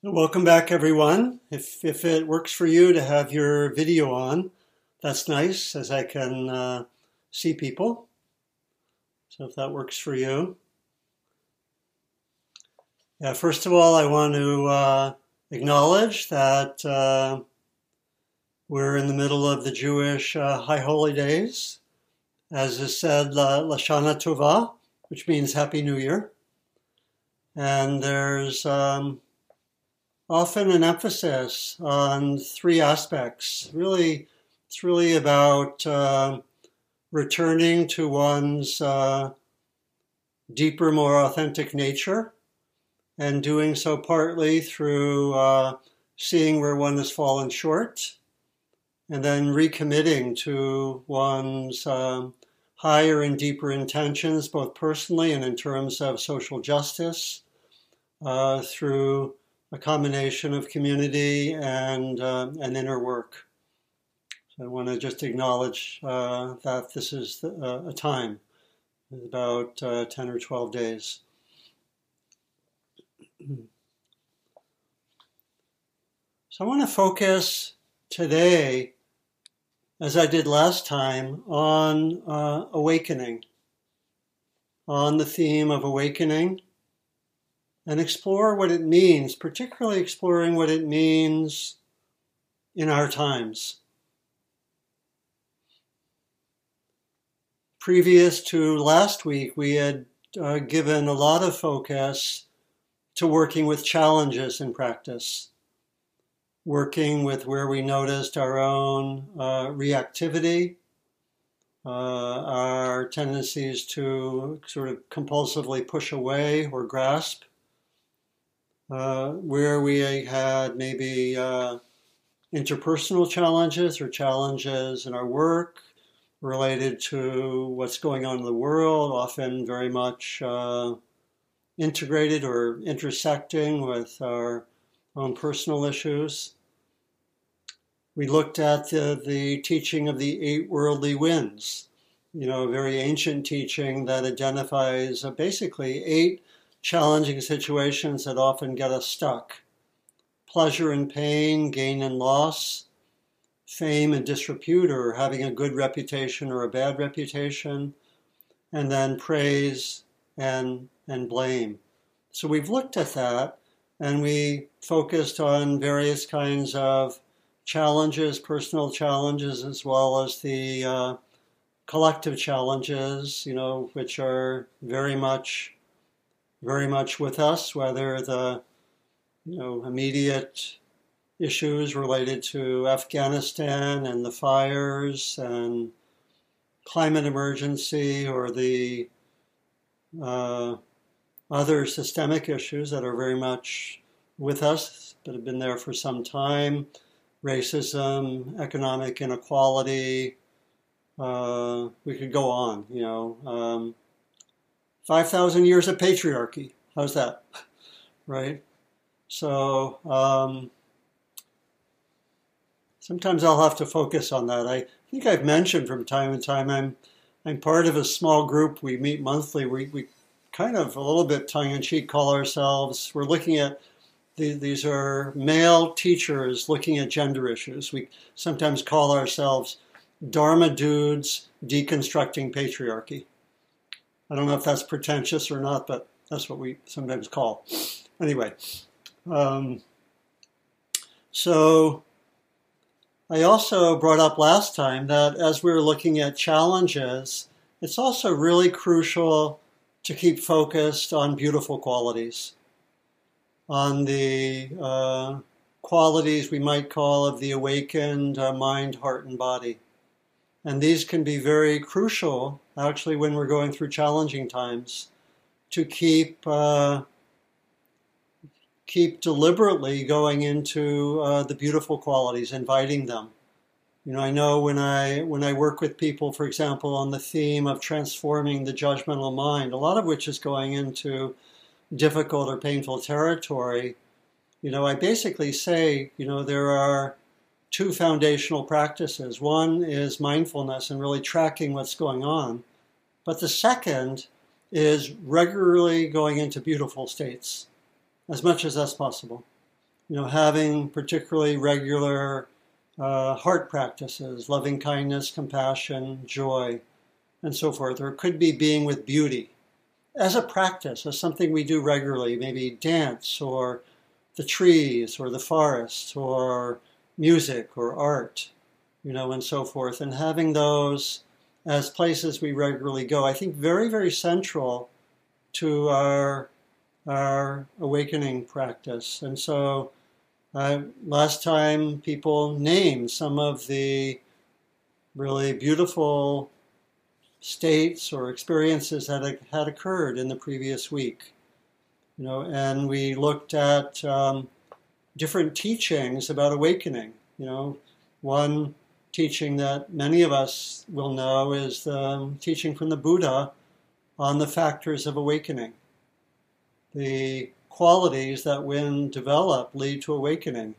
Welcome back, everyone. If, if it works for you to have your video on, that's nice as I can uh, see people. So if that works for you. Yeah, first of all, I want to uh, acknowledge that uh, we're in the middle of the Jewish uh, High Holy Days. As is said, La, Lashana Tova, which means Happy New Year. And there's um, often an emphasis on three aspects. Really, it's really about uh, returning to one's uh, deeper, more authentic nature, and doing so partly through uh, seeing where one has fallen short, and then recommitting to one's um, higher and deeper intentions, both personally and in terms of social justice, uh, through a combination of community and, uh, inner work. So I want to just acknowledge uh, that this is the, uh, a time, about uh, 10 or 12 days. So I want to focus today, as I did last time, on uh, awakening, on the theme of awakening and explore what it means, particularly exploring what it means in our times. Previous to last week, we had uh, given a lot of focus to working with challenges in practice, working with where we noticed our own uh, reactivity, uh, our tendencies to sort of compulsively push away or grasp, uh, where we had maybe uh, interpersonal challenges or challenges in our work related to what's going on in the world, often very much uh, integrated or intersecting with our own personal issues. We looked at the, the teaching of the eight worldly winds, you know, a very ancient teaching that identifies uh, basically eight challenging situations that often get us stuck pleasure and pain, gain and loss, fame and disrepute, or having a good reputation or a bad reputation, and then praise and, and blame. So we've looked at that and we focused on various kinds of challenges, personal challenges, as well as the uh, collective challenges, you know, which are very much very much with us, whether the you know immediate issues related to Afghanistan and the fires and climate emergency or the uh, other systemic issues that are very much with us but have been there for some time racism, economic inequality. Uh, we could go on, you know. Um, 5,000 years of patriarchy. How's that? right? So um, sometimes I'll have to focus on that. I think I've mentioned from time to time I'm I'm part of a small group. We meet monthly. We, we kind of a little bit tongue in cheek call ourselves. We're looking at the, these are male teachers looking at gender issues. We sometimes call ourselves Dharma dudes deconstructing patriarchy. I don't know if that's pretentious or not, but that's what we sometimes call. Anyway, um, so I also brought up last time that as we were looking at challenges, it's also really crucial to keep focused on beautiful qualities, on the uh, qualities we might call of the awakened uh, mind, heart, and body. And these can be very crucial, actually, when we're going through challenging times, to keep uh, keep deliberately going into uh, the beautiful qualities, inviting them. You know, I know when I when I work with people, for example, on the theme of transforming the judgmental mind, a lot of which is going into difficult or painful territory. You know, I basically say, you know, there are two foundational practices. One is mindfulness and really tracking what's going on. But the second is regularly going into beautiful states as much as that's possible. you know, having particularly regular uh, heart practices, loving kindness, compassion, joy, and so forth. Or it could be being with beauty as a practice, as something we do regularly, maybe dance or the trees or the forests or music or art, you know, and so forth. And having those as places we regularly go, I think very, very central to our our awakening practice. And so uh, last time people named some of the really beautiful states or experiences that had occurred in the previous week. You know, and we looked at um, different teachings about awakening. You know, one teaching that many of us will know is the um, teaching from the Buddha on the factors of awakening. The qualities that, when developed, lead to awakening.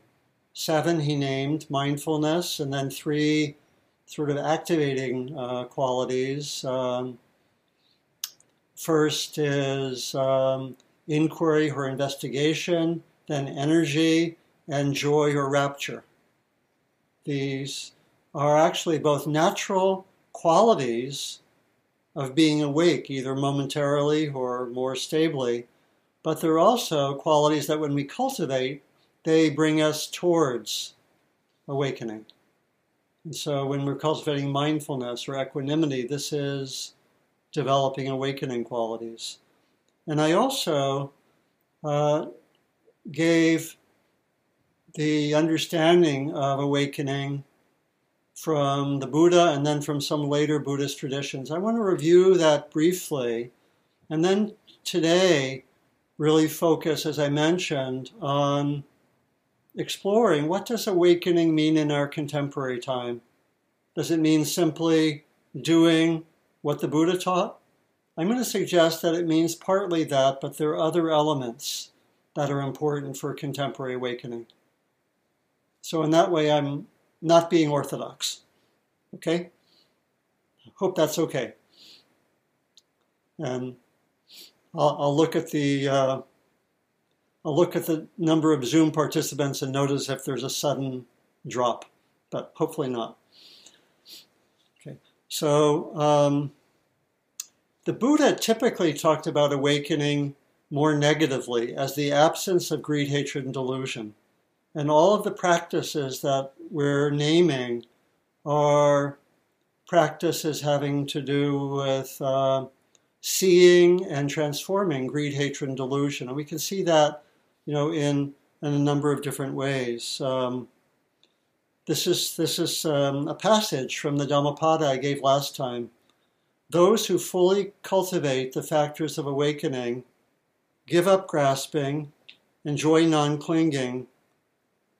Seven he named mindfulness, and then three sort of activating uh, qualities. Um, first is um, inquiry or investigation, then energy, and joy or rapture. These are actually both natural qualities of being awake, either momentarily or more stably, but they're also qualities that when we cultivate, they bring us towards awakening. And so when we're cultivating mindfulness or equanimity, this is developing awakening qualities. And I also uh, gave the understanding of awakening from the Buddha and then from some later Buddhist traditions. I want to review that briefly. And then today, really focus, as I mentioned, on exploring what does awakening mean in our contemporary time? Does it mean simply doing what the Buddha taught? I'm going to suggest that it means partly that, but there are other elements that are important for contemporary awakening. So, in that way, I'm not being orthodox. Okay? Hope that's okay. And I'll, I'll look at the uh, I'll look at the number of Zoom participants and notice if there's a sudden drop, but hopefully not. Okay, so um, the Buddha typically talked about awakening more negatively as the absence of greed, hatred, and delusion. And all of the practices that we're naming are practices having to do with uh, seeing and transforming greed, hatred, and delusion. And we can see that, you know, in, in a number of different ways. Um, this is, this is um, a passage from the Dhammapada I gave last time. Those who fully cultivate the factors of awakening, give up grasping, enjoy non clinging,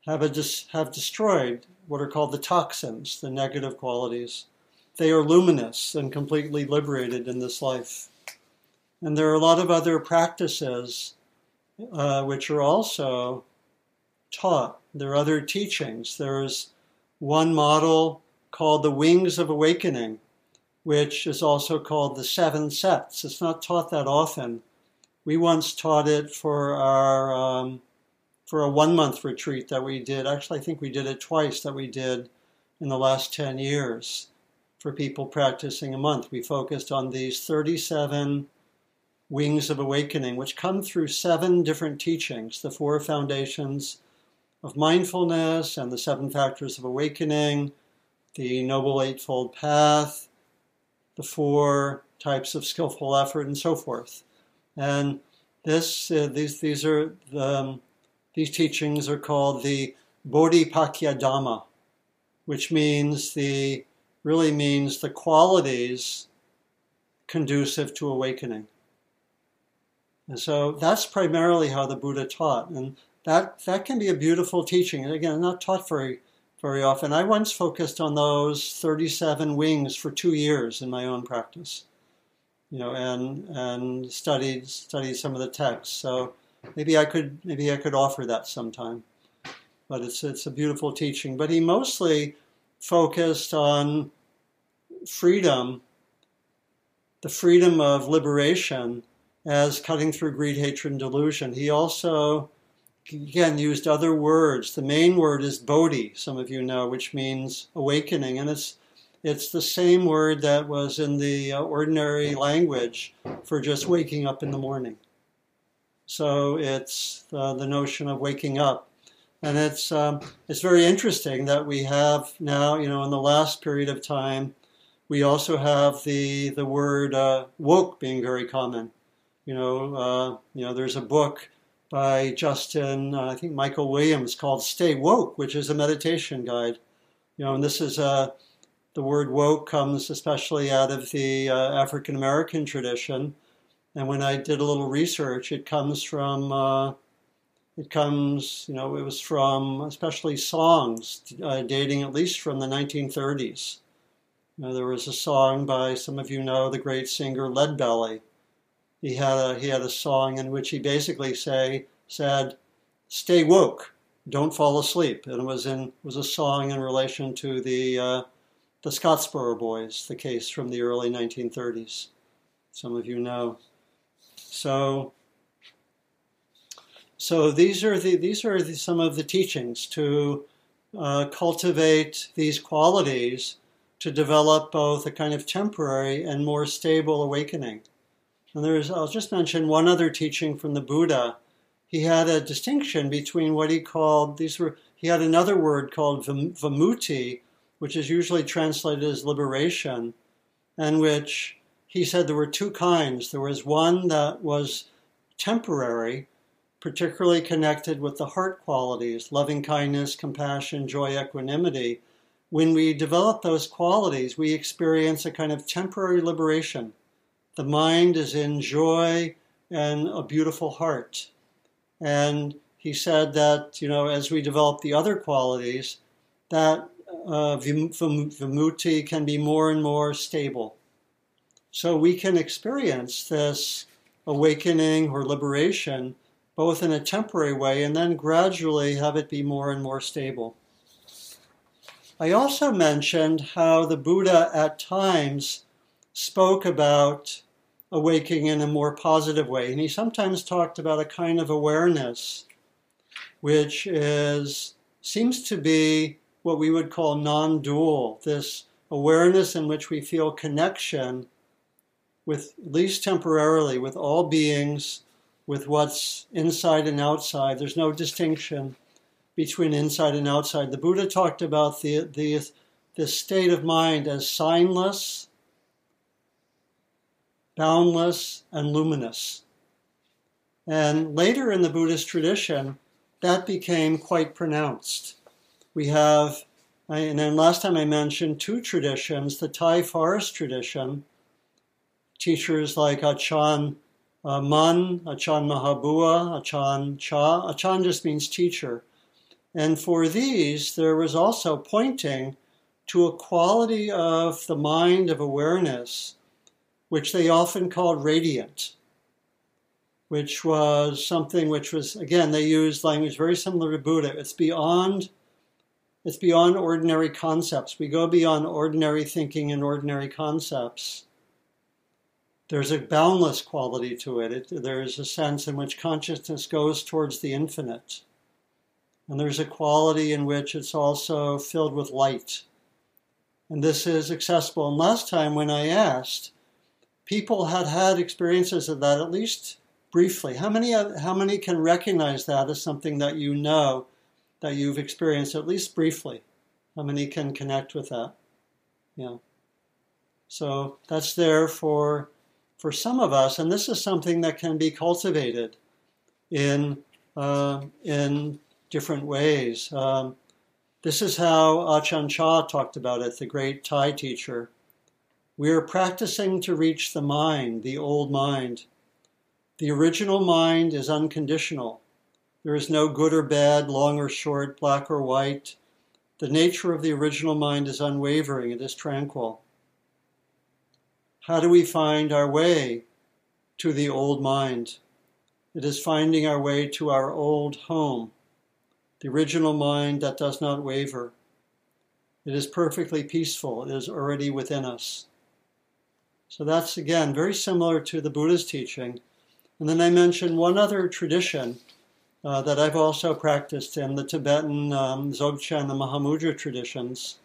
have, a, have destroyed what are called the toxins, the negative qualities. They are luminous and completely liberated in this life. And there are a lot of other practices uh, which are also taught. There are other teachings. There's one model called the Wings of Awakening, which is also called the Seven Sets. It's not taught that often. We once taught it for our um, for a one month retreat that we did. Actually, I think we did it twice that we did in the last 10 years for people practicing a month. We focused on these 37 wings of awakening, which come through seven different teachings the four foundations of mindfulness and the seven factors of awakening, the Noble Eightfold Path, the four types of skillful effort, and so forth. And this, uh, these, these are um, these teachings are called the Bodhipakkhiya Dhamma, which means the really means the qualities conducive to awakening. And so that's primarily how the Buddha taught. And that, that can be a beautiful teaching. And again, not taught very, very often. I once focused on those 37 wings for two years in my own practice, you know, and, and studied, studied some of the texts. So maybe I could, maybe I could offer that sometime. But it's, it's a beautiful teaching. But he mostly focused on freedom, the freedom of liberation as cutting through greed, hatred, and delusion. He also again used other words. The main word is bodhi, some of you know, which means awakening, and it's it's the same word that was in the uh, ordinary language for just waking up in the morning. So it's uh, the notion of waking up. And it's, um, it's very interesting that we have now, you know, in the last period of time, we also have the, the word uh, woke being very common. You know, uh, you know, there's a book by Justin, uh, I think Michael Williams, called Stay Woke, which is a meditation guide. You know, and this is a uh, the word woke comes especially out of the uh, African American tradition. And when I did a little research, it comes from, uh, it comes, you know, it was from especially songs uh, dating at least from the 1930s. You know, there was a song by some of you know the great singer Leadbelly. He had a he had a song in which he basically say said, "Stay woke, don't fall asleep," and it was in was a song in relation to the uh, the Scottsboro Boys, the case from the early 1930s. Some of you know. So, so these are the these are the, some of the teachings to uh, cultivate these qualities to develop both a kind of temporary and more stable awakening. And there's I'll just mention one other teaching from the Buddha. He had a distinction between what he called these were he had another word called vimutti, which is usually translated as liberation, and which he said there were two kinds. There was one that was temporary, particularly connected with the heart qualities loving kindness, compassion, joy, equanimity. When we develop those qualities, we experience a kind of temporary liberation. The mind is in joy and a beautiful heart. And he said that, you know, as we develop the other qualities, that uh, vimutti can be more and more stable. So we can experience this awakening or liberation both in a temporary way and then gradually have it be more and more stable. I also mentioned how the Buddha at times spoke about awakening in a more positive way, and he sometimes talked about a kind of awareness which is seems to be what we would call non dual, this awareness in which we feel connection with, at least temporarily, with all beings, with what's inside and outside. There's no distinction between inside and outside. The Buddha talked about the, the, the state of mind as signless, boundless, and luminous. And later in the Buddhist tradition, that became quite pronounced we have, and then last time I mentioned two traditions the Thai forest tradition, teachers like Ajahn uh, Man, Ajahn Mahabua, Ajahn Chah. Ajahn just means teacher. And for these, there was also pointing to a quality of the mind of awareness, which they often called radiant, which was something which was, again, they used language very similar to Buddha. It's beyond it's beyond ordinary concepts. We go beyond ordinary thinking and ordinary concepts. There's a boundless quality to it. it. There's a sense in which consciousness goes towards the infinite. And there's a quality in which it's also filled with light. And this is accessible. And last time when I asked, people had had experiences of that at least briefly. How many, how many can recognize that as something that you know that you've experienced, at least briefly. How many can connect with that? Yeah. So that's there for for some of us, and this is something that can be cultivated in uh, in different ways. Um, this is how Ajahn Chah talked about it, the great Thai teacher. We are practicing to reach the mind, the old mind. The original mind is unconditional. There is no good or bad, long or short, black or white. The nature of the original mind is unwavering, it is tranquil. How do we find our way to the old mind? It is finding our way to our old home, the original mind that does not waver. It is perfectly peaceful, it is already within us. So that's again very similar to the Buddha's teaching. And then I mentioned one other tradition uh, that I've also practiced in the Tibetan um, Dzogchen and Mahamudra traditions.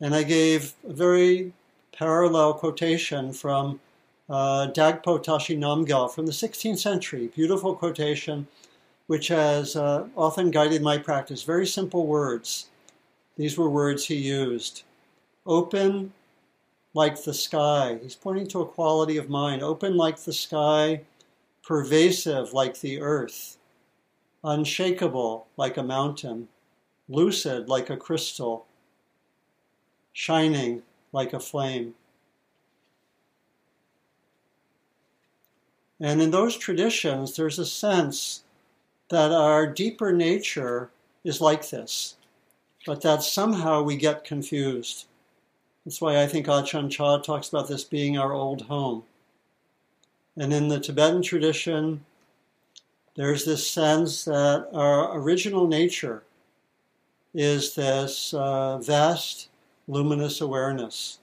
And I gave a very parallel quotation from uh, Dagpo Tashi Namgyal from the 16th century. Beautiful quotation, which has uh, often guided my practice. Very simple words. These were words he used. Open like the sky. He's pointing to a quality of mind. Open like the sky, pervasive like the earth, unshakable like a mountain, lucid like a crystal, shining like a flame. And in those traditions, there's a sense that our deeper nature is like this, but that somehow we get confused. That's why I think Ajahn Chah talks about this being our old home. And in the Tibetan tradition, there's this sense that our original nature is this uh, vast, luminous awareness.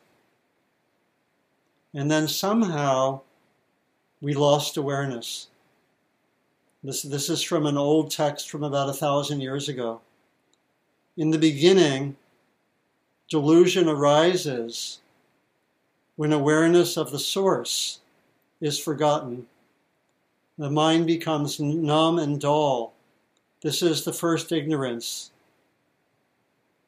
And then somehow we lost awareness. This, this is from an old text from about a thousand years ago. In the beginning, delusion arises when awareness of the source is forgotten. The mind becomes numb and dull. This is the first ignorance.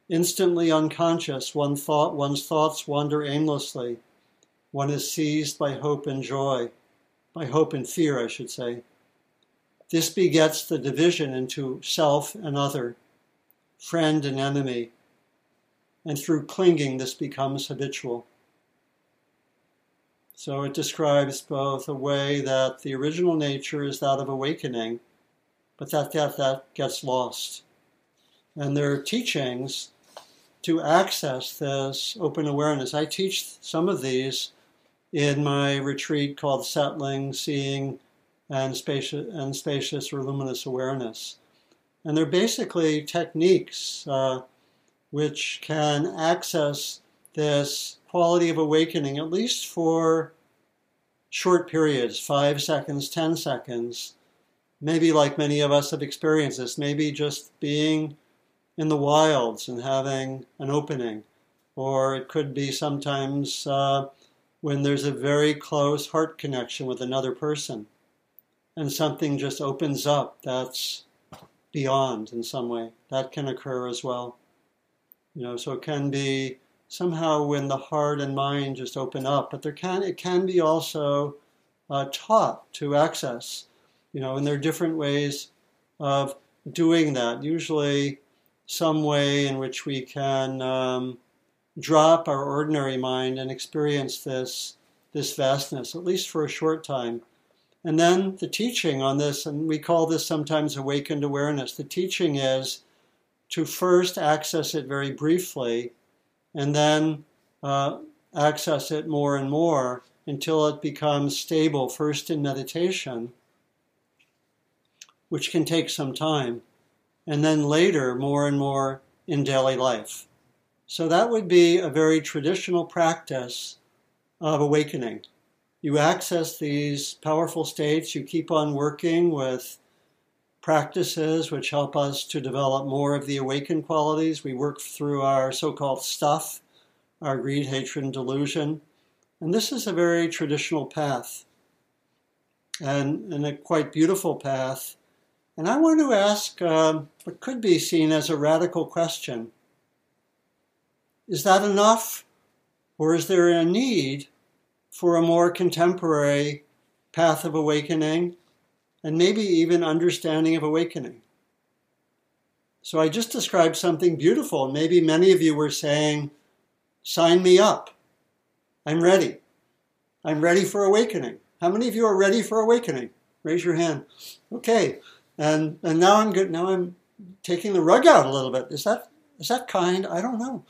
Instantly unconscious, one thought, one's thoughts wander aimlessly. One is seized by hope and joy, by hope and fear, I should say. This begets the division into self and other, friend and enemy, and through clinging, this becomes habitual. So it describes both a way that the original nature is that of awakening, but that that, that gets lost. And there are teachings to access this open awareness. I teach some of these in my retreat called Settling, Seeing, and Spacious, and spacious or Luminous Awareness. And they're basically techniques uh, which can access this quality of awakening, at least for short periods five seconds, ten seconds. Maybe, like many of us have experienced this, maybe just being in the wilds and having an opening. Or it could be sometimes uh, when there's a very close heart connection with another person and something just opens up that's beyond in some way. That can occur as well. You know, so it can be somehow when the heart and mind just open up, but there can it can be also uh, taught to access. You know, and there are different ways of doing that. Usually, some way in which we can um, drop our ordinary mind and experience this this vastness, at least for a short time. And then the teaching on this, and we call this sometimes awakened awareness. The teaching is to first access it very briefly and then uh, access it more and more until it becomes stable, first in meditation, which can take some time, and then later more and more in daily life. So that would be a very traditional practice of awakening. You access these powerful states, you keep on working with practices which help us to develop more of the awakened qualities. We work through our so called stuff, our greed, hatred, and delusion. And this is a very traditional path and, and a quite beautiful path. And I want to ask um, what could be seen as a radical question Is that enough? Or is there a need for a more contemporary path of awakening and maybe even understanding of awakening. So I just described something beautiful. Maybe many of you were saying, Sign me up. I'm ready. I'm ready for awakening. How many of you are ready for awakening? Raise your hand. Okay. And and now I'm good. Now I'm taking the rug out a little bit. Is that is that kind? I don't know.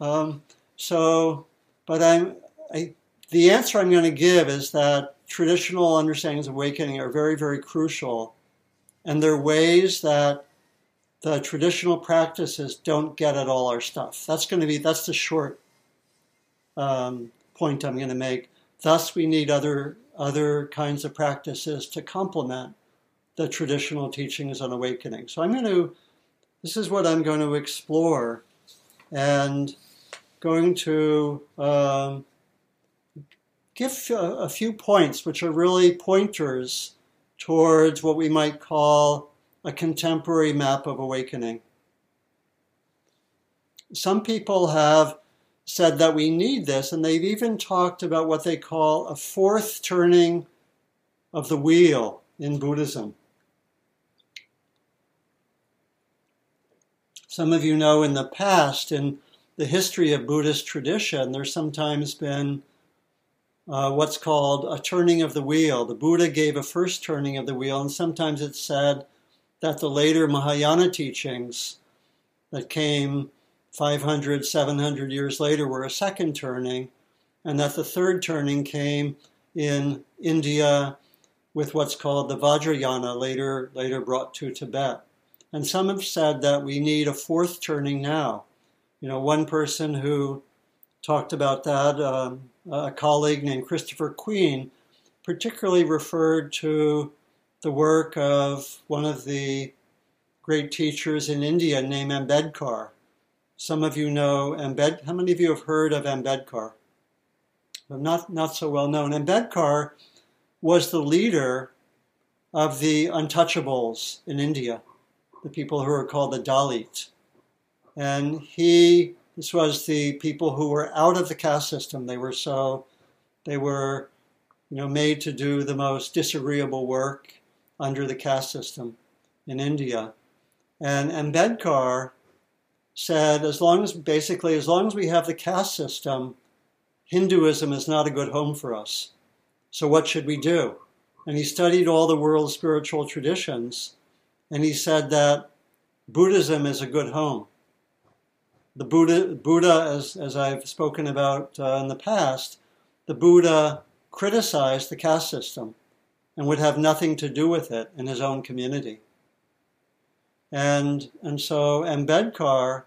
Um, so, but I'm I, the answer I'm going to give is that traditional understandings of awakening are very, very crucial. And they're ways that the traditional practices don't get at all our stuff. That's going to be, that's the short um, point I'm going to make. Thus, we need other, other kinds of practices to complement the traditional teachings on awakening. So I'm going to, this is what I'm going to explore and going to um, give a, few points which are really pointers towards what we might call a contemporary map of awakening. Some people have said that we need this, and they've even talked about what they call a fourth turning of the wheel in Buddhism. Some of you know in the past, in the history of Buddhist tradition, there's sometimes been uh, what's called a turning of the wheel. The Buddha gave a first turning of the wheel, and sometimes it's said that the later Mahayana teachings that came 500, 700 years later were a second turning, and that the third turning came in India with what's called the Vajrayana, later, later brought to Tibet. And some have said that we need a fourth turning now. You know, one person who talked about that, um, a colleague named Christopher Queen, particularly referred to the work of one of the great teachers in India named Ambedkar. Some of you know Ambed. How many of you have heard of Ambedkar? Not not so well known. Ambedkar was the leader of the untouchables in India, the people who are called the Dalit, and he. This was the people who were out of the caste system. They were so, they were, you know, made to do the most disagreeable work under the caste system in India. And Ambedkar said, as long as basically, as long as we have the caste system, Hinduism is not a good home for us. So what should we do? And he studied all the world's spiritual traditions, and he said that Buddhism is a good home. The Buddha, Buddha as, as I've spoken about uh, in the past, the Buddha criticized the caste system and would have nothing to do with it in his own community. And, and so Ambedkar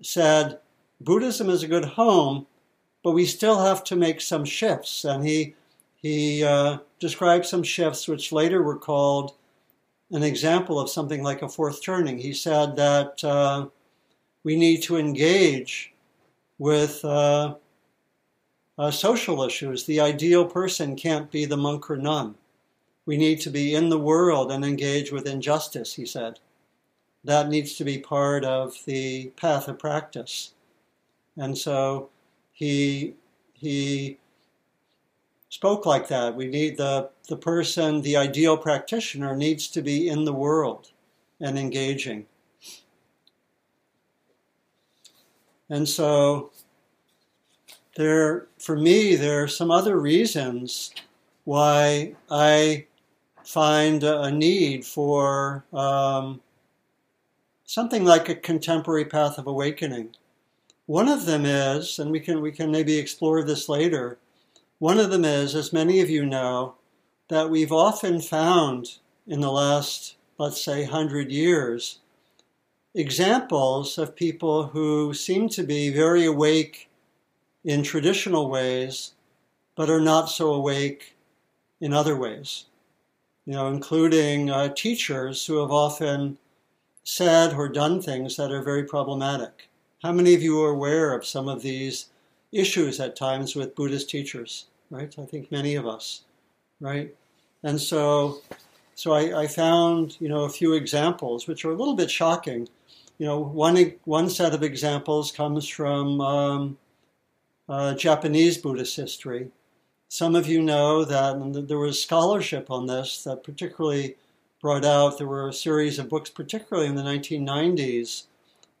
said, Buddhism is a good home, but we still have to make some shifts. And he, he uh, described some shifts which later were called an example of something like a fourth turning. He said that uh, we need to engage with uh, uh social issues. The ideal person can't be the monk or nun. We need to be in the world and engage with injustice, he said. That needs to be part of the path of practice. And so he, he spoke like that. We need the, the person, the ideal practitioner, needs to be in the world and engaging. And so there, for me, there are some other reasons why I find a need for um, something like a contemporary path of awakening. One of them is, and we can we can maybe explore this later. One of them is, as many of you know, that we've often found in the last, let's say, hundred years, examples of people who seem to be very awake in traditional ways, but are not so awake in other ways you know, including uh, teachers who have often said or done things that are very problematic. How many of you are aware of some of these issues at times with Buddhist teachers? Right? I think many of us, right? And so, so I, I found you know a few examples which are a little bit shocking. You know, one one set of examples comes from um, uh, Japanese Buddhist history, some of you know that there was scholarship on this that particularly brought out, there were a series of books, particularly in the 1990s,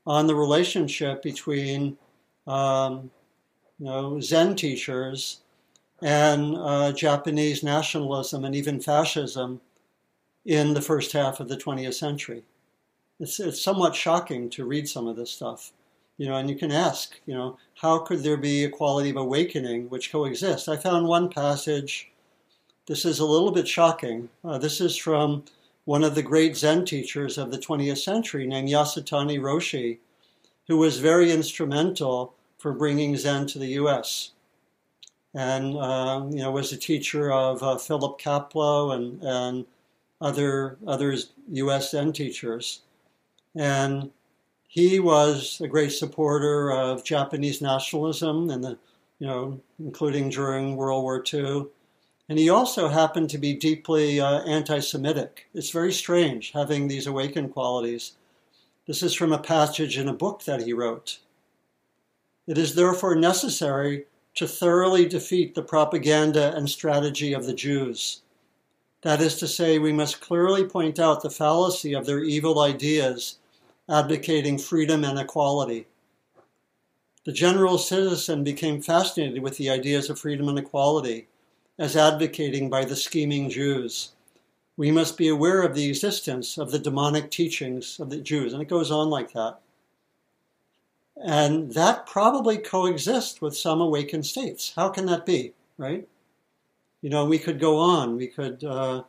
on the relationship between um, you know, Zen teachers and uh, Japanese nationalism and even fascism in the first half of the 20th century. It's, it's somewhat shocking to read some of this stuff. You know, and you can ask, you know, how could there be a quality of awakening which coexist? I found one passage. This is a little bit shocking. Uh, this is from one of the great Zen teachers of the 20th century named Yasutani Roshi, who was very instrumental for bringing Zen to the U.S. And uh, you know was a teacher of uh, Philip Kapleau and and other others U.S. Zen teachers, and he was a great supporter of Japanese nationalism and the you know including during World War II. And he also happened to be deeply uh, anti Semitic. It's very strange having these awakened qualities. This is from a passage in a book that he wrote. It is therefore necessary to thoroughly defeat the propaganda and strategy of the Jews. That is to say, we must clearly point out the fallacy of their evil ideas advocating freedom and equality. The general citizen became fascinated with the ideas of freedom and equality as advocating by the scheming Jews. We must be aware of the existence of the demonic teachings of the Jews. And it goes on like that. And that probably coexists with some awakened states. How can that be, right? You know, we could go on. We could, uh,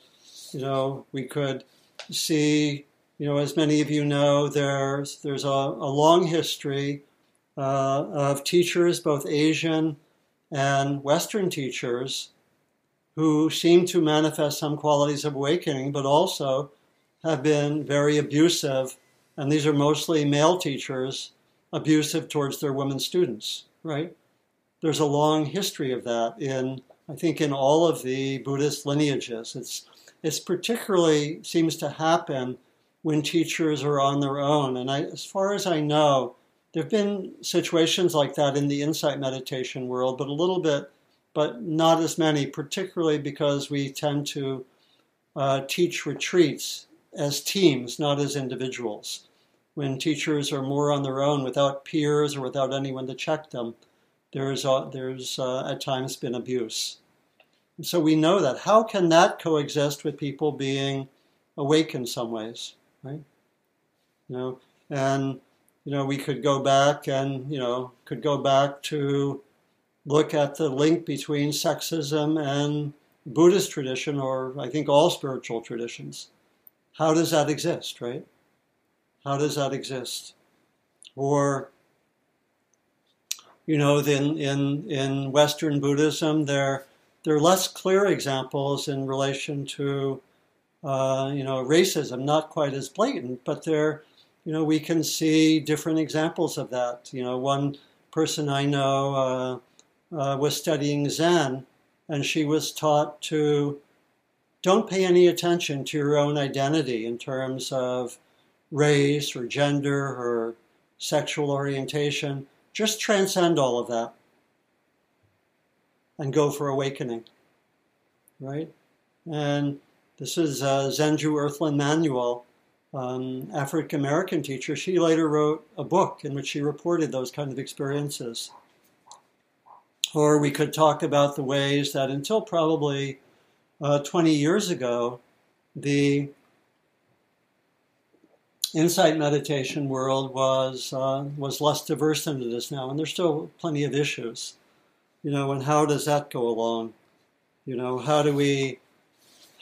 you know, we could see, you know, as many of you know, there's there's a, a long history uh, of teachers, both Asian and Western teachers, who seem to manifest some qualities of awakening, but also have been very abusive, and these are mostly male teachers, abusive towards their women students, right? There's a long history of that in, I think, in all of the Buddhist lineages. It's, it's particularly seems to happen when teachers are on their own. And I, as far as I know, there have been situations like that in the insight meditation world, but a little bit but not as many, particularly because we tend to uh, teach retreats as teams, not as individuals. When teachers are more on their own without peers or without anyone to check them, there's, there's uh, at times been abuse. And so we know that. How can that coexist with people being awake in some ways, right? You know, and you know we could go back and you know could go back to look at the link between sexism and Buddhist tradition, or I think all spiritual traditions. How does that exist, right? How does that exist? Or, you know, in, in, in Western Buddhism, there, there are less clear examples in relation to, uh, you know, racism, not quite as blatant, but there, you know, we can see different examples of that. You know, one person I know, uh, uh, was studying Zen, and she was taught to don't pay any attention to your own identity in terms of race or gender or sexual orientation. Just transcend all of that and go for awakening. Right? And this is uh, Zenju Earthlyn Manuel, um, African American teacher. She later wrote a book in which she reported those kind of experiences. Or we could talk about the ways that until probably uh, 20 years ago, the insight meditation world was uh, was less diverse than it is now, and there's still plenty of issues. You know, and how does that go along? You know, how do we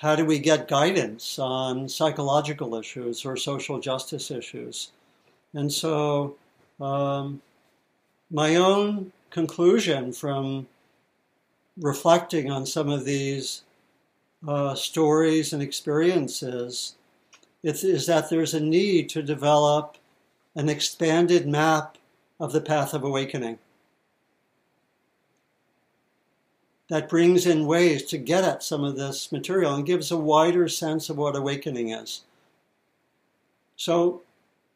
how do we get guidance on psychological issues or social justice issues? And so, um, my own conclusion from reflecting on some of these uh, stories and experiences is that there's a need to develop an expanded map of the path of awakening that brings in ways to get at some of this material and gives a wider sense of what awakening is. So,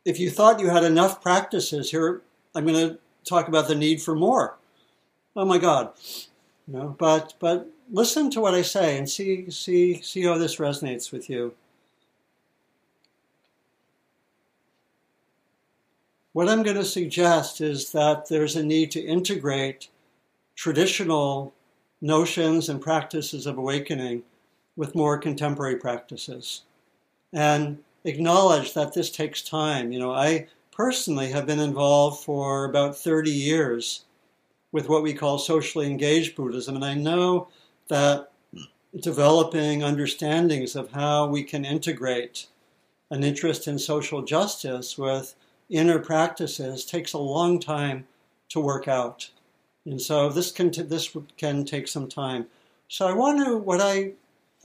if you thought you had enough practices, here I'm going to talk about the need for more. Oh my God, you know. But but listen to what I say and see see see how this resonates with you. What I'm going to suggest is that there's a need to integrate traditional notions and practices of awakening with more contemporary practices and acknowledge that this takes time. You know, I personally have been involved for about 30 years with what we call socially engaged Buddhism, and I know that developing understandings of how we can integrate an interest in social justice with inner practices takes a long time to work out. And so this can, this can take some time. So I want to, what I,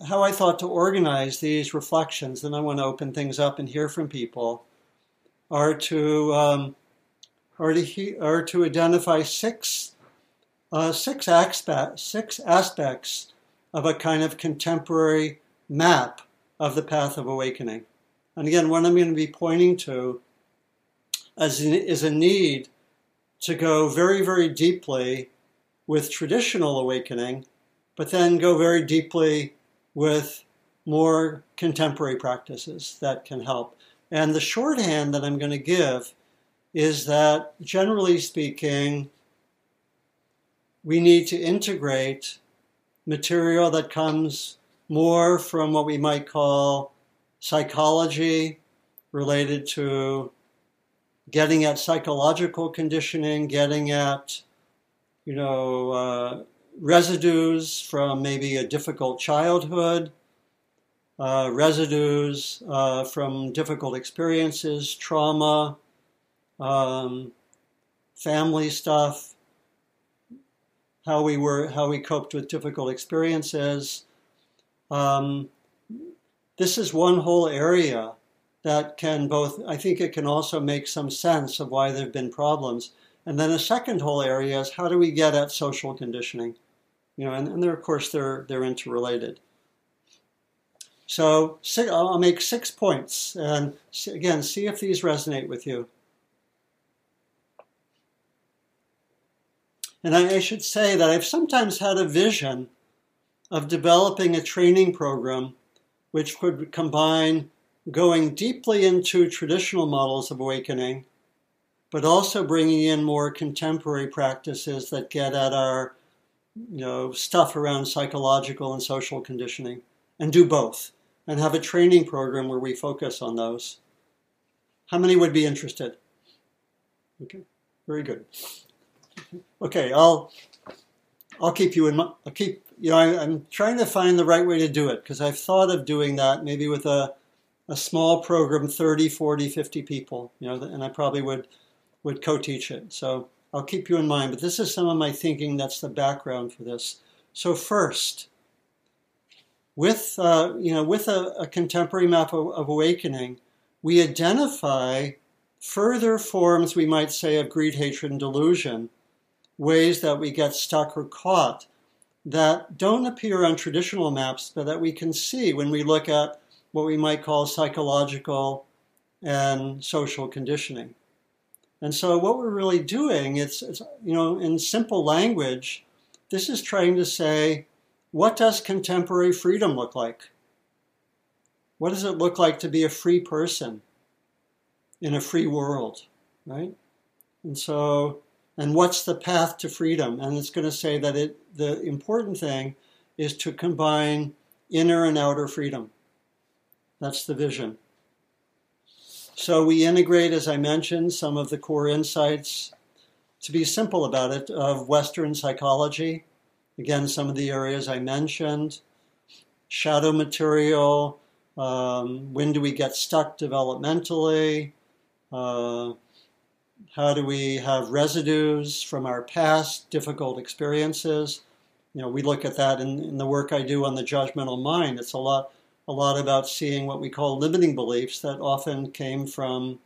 how I thought to organize these reflections, and I want to open things up and hear from people, are to um, are to he, are to identify six uh, six aspects six aspects of a kind of contemporary map of the path of awakening. And again, what I'm going to be pointing to is, is a need to go very, very deeply with traditional awakening, but then go very deeply with more contemporary practices that can help. And the shorthand that I'm going to give is that, generally speaking, we need to integrate material that comes more from what we might call psychology related to getting at psychological conditioning, getting at, you know, uh, residues from maybe a difficult childhood, uh, residues uh, from difficult experiences, trauma, um, family stuff, how we were, how we coped with difficult experiences. Um, this is one whole area that can both, I think it can also make some sense of why there have been problems. And then a second whole area is how do we get at social conditioning? You know, and, and they're, of course, they're, they're interrelated. So I'll make six points. And again, see if these resonate with you. And I, I should say that I've sometimes had a vision of developing a training program which could combine going deeply into traditional models of awakening, but also bringing in more contemporary practices that get at our you know stuff around psychological and social conditioning and do both and have a training program where we focus on those. How many would be interested? Okay very good. Okay i'll i'll keep you in i'll keep you know I, i'm trying to find the right way to do it because i've thought of doing that maybe with a a small program 30 40 50 people you know and i probably would would co-teach it. So i'll keep you in mind but this is some of my thinking that's the background for this. So first with uh, you know with a, a contemporary map of, of awakening we identify further forms we might say of greed hatred and delusion ways that we get stuck or caught that don't appear on traditional maps but that we can see when we look at what we might call psychological and social conditioning. And so, what we're really doing, it's, it's, you know, in simple language, this is trying to say, what does contemporary freedom look like? What does it look like to be a free person in a free world, right? And so, and what's the path to freedom? And it's going to say that it, the important thing is to combine inner and outer freedom. That's the vision. So we integrate, as I mentioned, some of the core insights, to be simple about it, of Western psychology. Again, some of the areas I mentioned shadow material, um, when do we get stuck developmentally, uh, how do we have residues from our past difficult experiences. You know, we look at that in, in the work I do on the judgmental mind. It's a lot a lot about seeing what we call limiting beliefs that often came from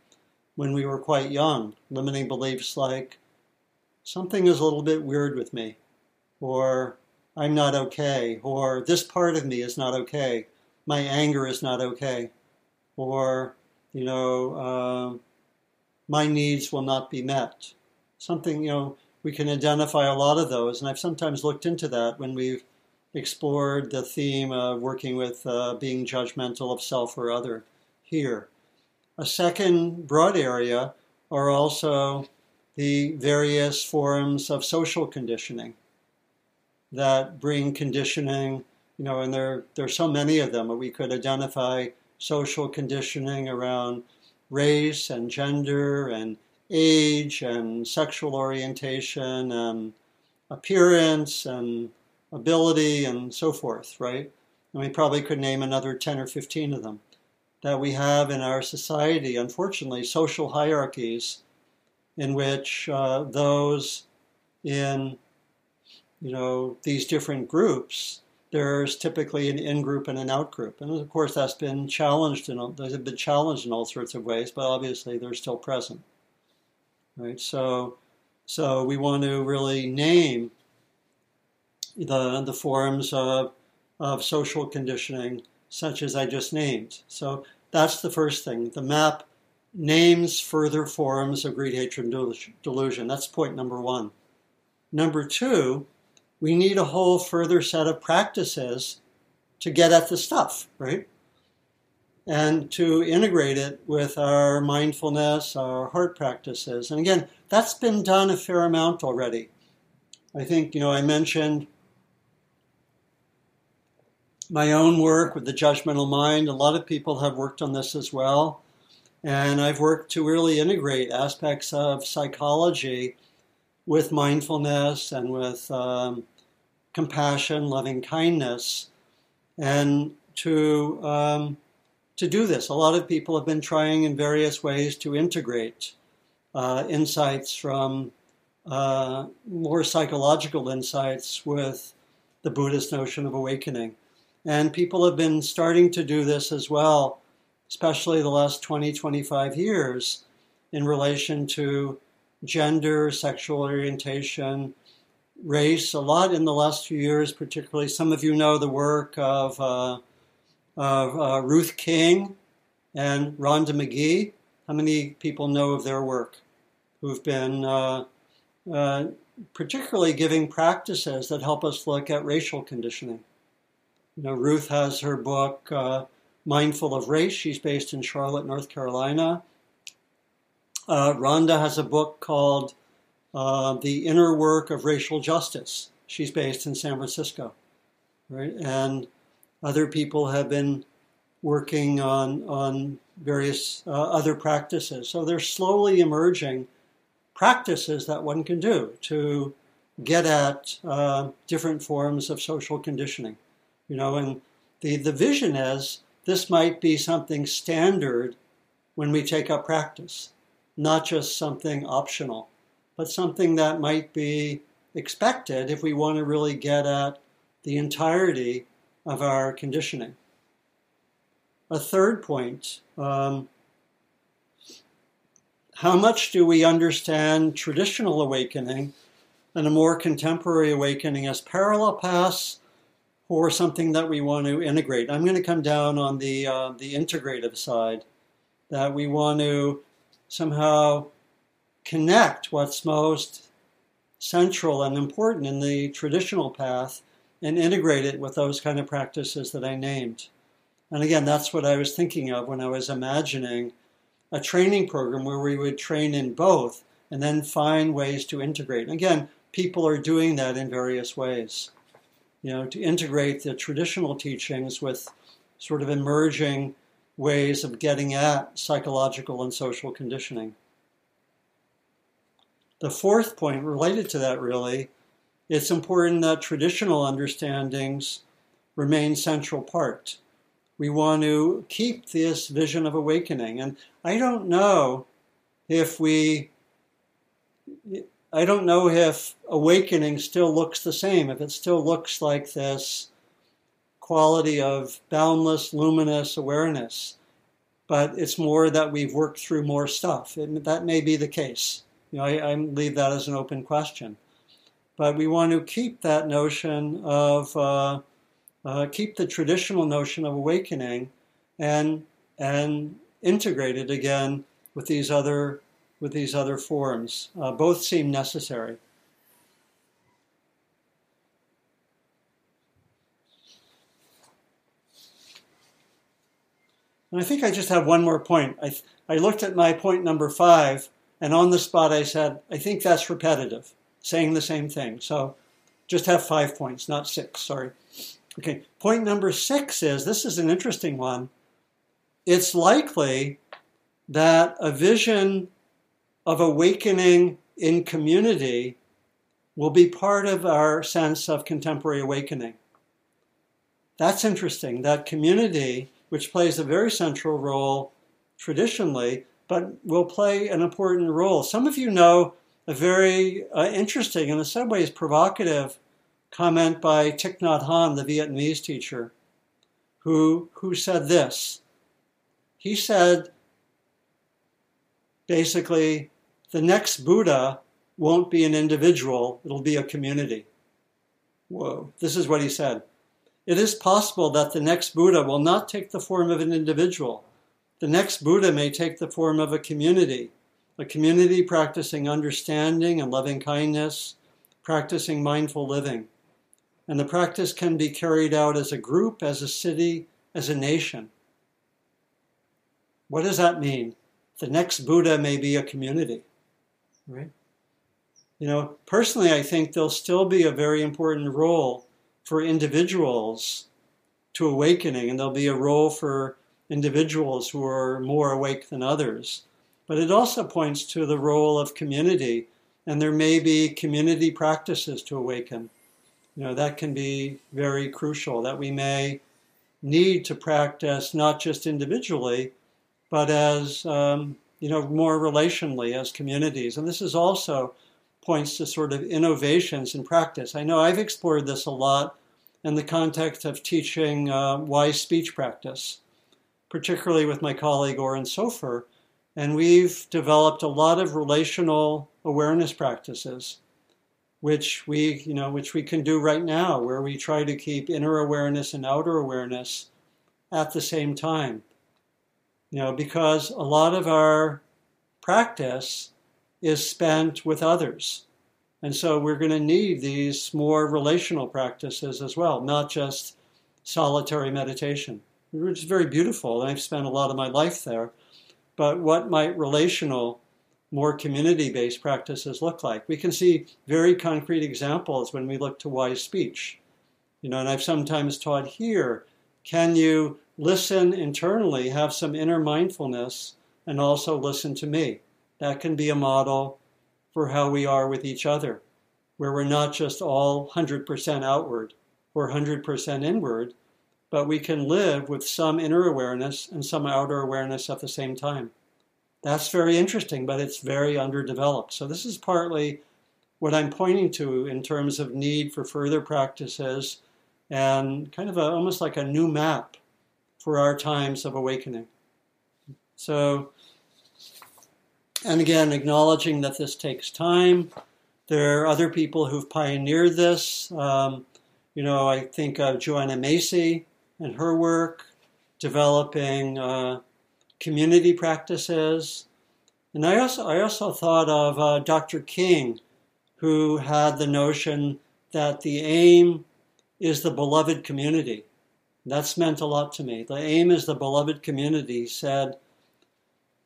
when we were quite young. Limiting beliefs like, something is a little bit weird with me, or I'm not okay, or this part of me is not okay, my anger is not okay, or, you know, uh, my needs will not be met. Something, you know, we can identify a lot of those, and I've sometimes looked into that when we've explored the theme of working with uh, being judgmental of self or other here. A second broad area are also the various forms of social conditioning that bring conditioning, you know, and there, there are so many of them, but we could identify social conditioning around race and gender and age and sexual orientation and appearance and ability, and so forth, right? And we probably could name another 10 or 15 of them that we have in our society, unfortunately, social hierarchies in which uh, those in you know these different groups there's typically an in group and an out group. And of course, that's been challenged in those have been challenged in all sorts of ways, but obviously they're still present. Right? So so we want to really name the the forms of of social conditioning such as I just named. So that's the first thing. The map names further forms of greed, hatred, and delusion. That's point number one. Number two, we need a whole further set of practices to get at the stuff, right? And to integrate it with our mindfulness, our heart practices. And again, that's been done a fair amount already. I think, you know, I mentioned my own work with the judgmental mind. A lot of people have worked on this as well. And I've worked to really integrate aspects of psychology with mindfulness and with um, compassion, loving kindness, and to um, to do this. A lot of people have been trying in various ways to integrate uh, insights from uh, more psychological insights with the Buddhist notion of awakening. And people have been starting to do this as well, especially the last 20, 25 years, in relation to gender, sexual orientation, race. A lot in the last few years, particularly. Some of you know the work of, uh, of uh, Ruth King and Rhonda Magee. How many people know of their work who've been uh, uh particularly giving practices that help us look at racial conditioning? You know, Ruth has her book, uh, Mindful of Race. She's based in Charlotte, North Carolina. Uh, Rhonda has a book called uh, The Inner Work of Racial Justice. She's based in San Francisco, right? And other people have been working on on various uh, other practices. So they're slowly emerging practices that one can do to get at uh, different forms of social conditioning. You know, and the, the vision is this might be something standard when we take up practice not just something optional, but something that might be expected if we want to really get at the entirety of our conditioning. A third point um, how much do we understand traditional awakening and a more contemporary awakening as parallel paths or something that we want to integrate? I'm going to come down on the, uh, the integrative side, that we want to somehow connect what's most central and important in the traditional path and integrate it with those kind of practices that I named. And again, that's what I was thinking of when I was imagining a training program where we would train in both and then find ways to integrate. And again, people are doing that in various ways. You know, to integrate the traditional teachings with sort of emerging ways of getting at psychological and social conditioning. The fourth point related to that really, it's important that traditional understandings remain central part. We want to keep this vision of awakening. And I don't know if we I don't know if awakening still looks the same, if it still looks like this quality of boundless, luminous awareness. But it's more that we've worked through more stuff. It, that may be the case. You know, I, I, leave that as an open question. But we want to keep that notion of, uh, uh, keep the traditional notion of awakening and, and integrate it again with these other, with these other forms. Uh, both seem necessary. And I think I just have one more point. I, I looked at my point number five, and on the spot I said, I think that's repetitive, saying the same thing. So just have five points, not six, sorry. Okay, point number six is this is an interesting one. It's likely that a vision of awakening in community will be part of our sense of contemporary awakening. That's interesting, that community which plays a very central role traditionally, but will play an important role. Some of you know a very uh, interesting and in some ways provocative comment by Thich Nhat Hanh, the Vietnamese teacher, who, who said this. He said, basically, the next Buddha won't be an individual, it'll be a community. Whoa, this is what he said. It is possible that the next Buddha will not take the form of an individual. The next Buddha may take the form of a community, a community practicing understanding and loving kindness, practicing mindful living. And the practice can be carried out as a group, as a city, as a nation. What does that mean? The next Buddha may be a community, right? You know, personally, I think there'll still be a very important role for individuals to awakening, and there'll be a role for individuals who are more awake than others. But it also points to the role of community, and there may be community practices to awaken. You know, that can be very crucial, that we may need to practice not just individually, but as, um, you know, more relationally as communities. And this is also points to sort of innovations in practice. I know I've explored this a lot in the context of teaching uh, wise speech practice, particularly with my colleague Oren Sofer. And we've developed a lot of relational awareness practices, which we, you know, which we can do right now, where we try to keep inner awareness and outer awareness at the same time. You know, because a lot of our practice is spent with others. And so we're going to need these more relational practices as well, not just solitary meditation, which is very beautiful. I've spent a lot of my life there. But what might relational, more community based practices look like? We can see very concrete examples when we look to wise speech. You know, and I've sometimes taught here can you listen internally, have some inner mindfulness, and also listen to me? That can be a model for how we are with each other, where we're not just all 100% outward or 100% inward, but we can live with some inner awareness and some outer awareness at the same time. That's very interesting, but it's very underdeveloped. So, this is partly what I'm pointing to in terms of need for further practices and kind of a, almost like a new map for our times of awakening. So, and again, acknowledging that this takes time. There are other people who've pioneered this. Um, you know, I think of Joanna Macy and her work, developing uh, community practices. And I also, I also thought of uh, Dr. King, who had the notion that the aim is the beloved community. That's meant a lot to me. The aim is the beloved community. He said,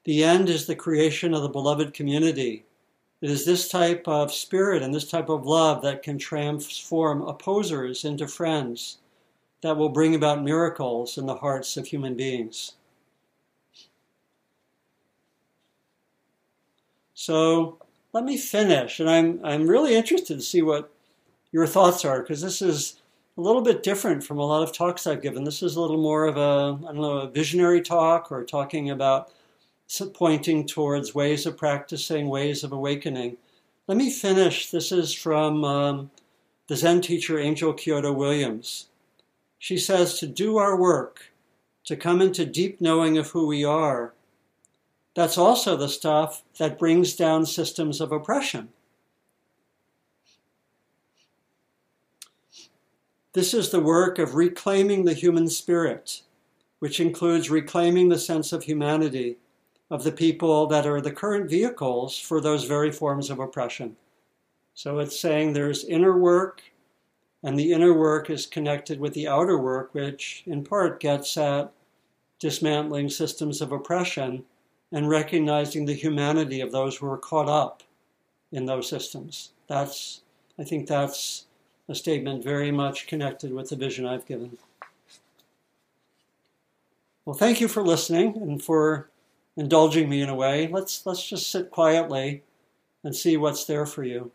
the end is the creation of the beloved community. It is this type of spirit and this type of love that can transform opposers into friends, that will bring about miracles in the hearts of human beings. So let me finish, and I'm, I'm really interested to see what your thoughts are, because this is a little bit different from a lot of talks I've given. This is a little more of a, I don't know, a visionary talk or talking about pointing towards ways of practicing, ways of awakening. Let me finish. This is from um, the Zen teacher Angel Kyodo Williams. She says to do our work, to come into deep knowing of who we are, that's also the stuff that brings down systems of oppression. This is the work of reclaiming the human spirit, which includes reclaiming the sense of humanity of the people that are the current vehicles for those very forms of oppression. So it's saying there's inner work, and the inner work is connected with the outer work, which in part gets at dismantling systems of oppression and recognizing the humanity of those who are caught up in those systems. That's, I think that's a statement very much connected with the vision I've given. Well, thank you for listening and for indulging me in a way. Let's let's just sit quietly and see what's there for you.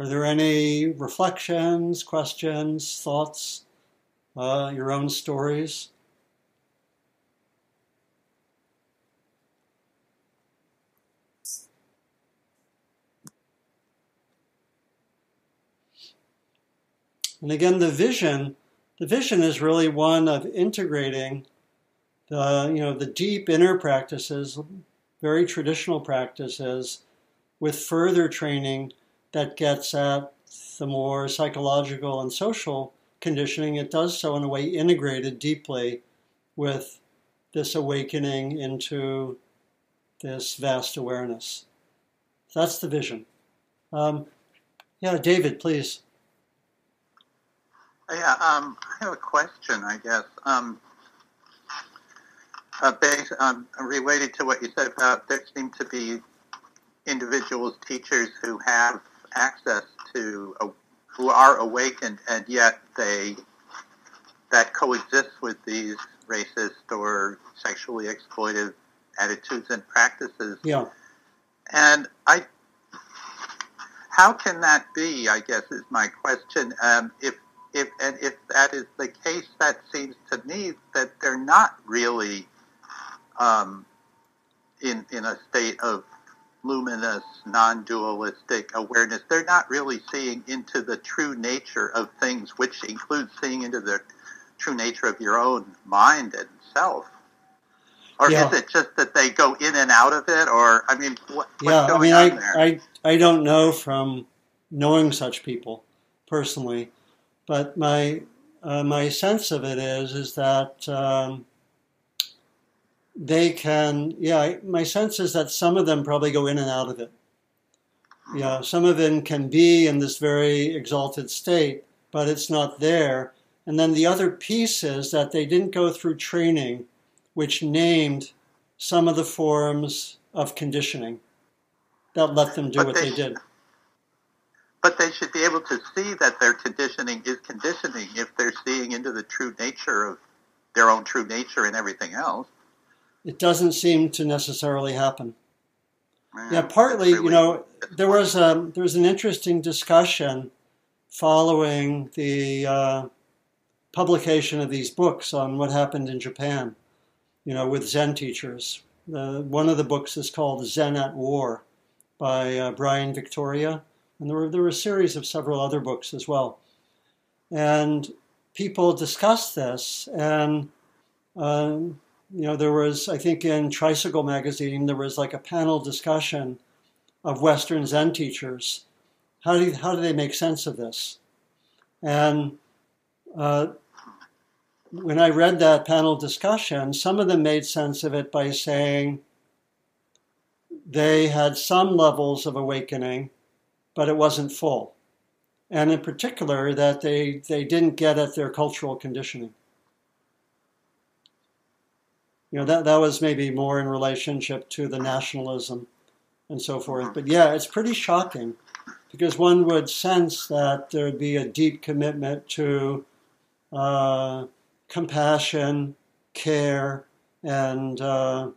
Are there any reflections, questions, thoughts, uh, your own stories? And again, the vision, the vision is really one of integrating the, you know, the deep inner practices, very traditional practices, with further training that gets at the more psychological and social conditioning. It does so in a way integrated deeply with this awakening into this vast awareness. That's the vision. Um, yeah, David, please. Yeah, um, I have a question, I guess. Um, uh, based, um, related to what you said about there seem to be individuals, teachers who have access to, uh, who are awakened, and yet they that coexist with these racist or sexually exploitive attitudes and practices. Yeah. And I, how can that be? I guess is my question. Um, if if and if that is the case, that seems to me that they're not really um, in in a state of luminous, non-dualistic awareness. They're not really seeing into the true nature of things, which includes seeing into the true nature of your own mind and self. Or yeah. is it just that they go in and out of it? Or I mean, what, yeah, I mean, I, I I don't know from knowing such people personally but my uh, my sense of it is is that um, they can. Yeah, my sense is that some of them probably go in and out of it. Yeah, some of them can be in this very exalted state, but it's not there. And then the other piece is that they didn't go through training, which named some of the forms of conditioning that let them do but what they, they did but they should be able to see that their conditioning is conditioning if they're seeing into the true nature of their own true nature and everything else. It doesn't seem to necessarily happen. Man, yeah, partly, really, you know, there was a there was an interesting discussion following the uh, publication of these books on what happened in Japan. You know, with Zen teachers. One of the books is called Zen at War by uh, Brian Victoria and there were, there were a series of several other books as well. And people discussed this, and um, you know, there was, I think, in Tricycle magazine, there was like a panel discussion of Western Zen teachers. How do how do they make sense of this? And uh, when I read that panel discussion, some of them made sense of it by saying they had some levels of awakening but it wasn't full. And in particular, that they, they didn't get at their cultural conditioning. You know, that, that was maybe more in relationship to the nationalism and so forth. But yeah, it's pretty shocking because one would sense that there would be a deep commitment to uh, compassion, care, and uh,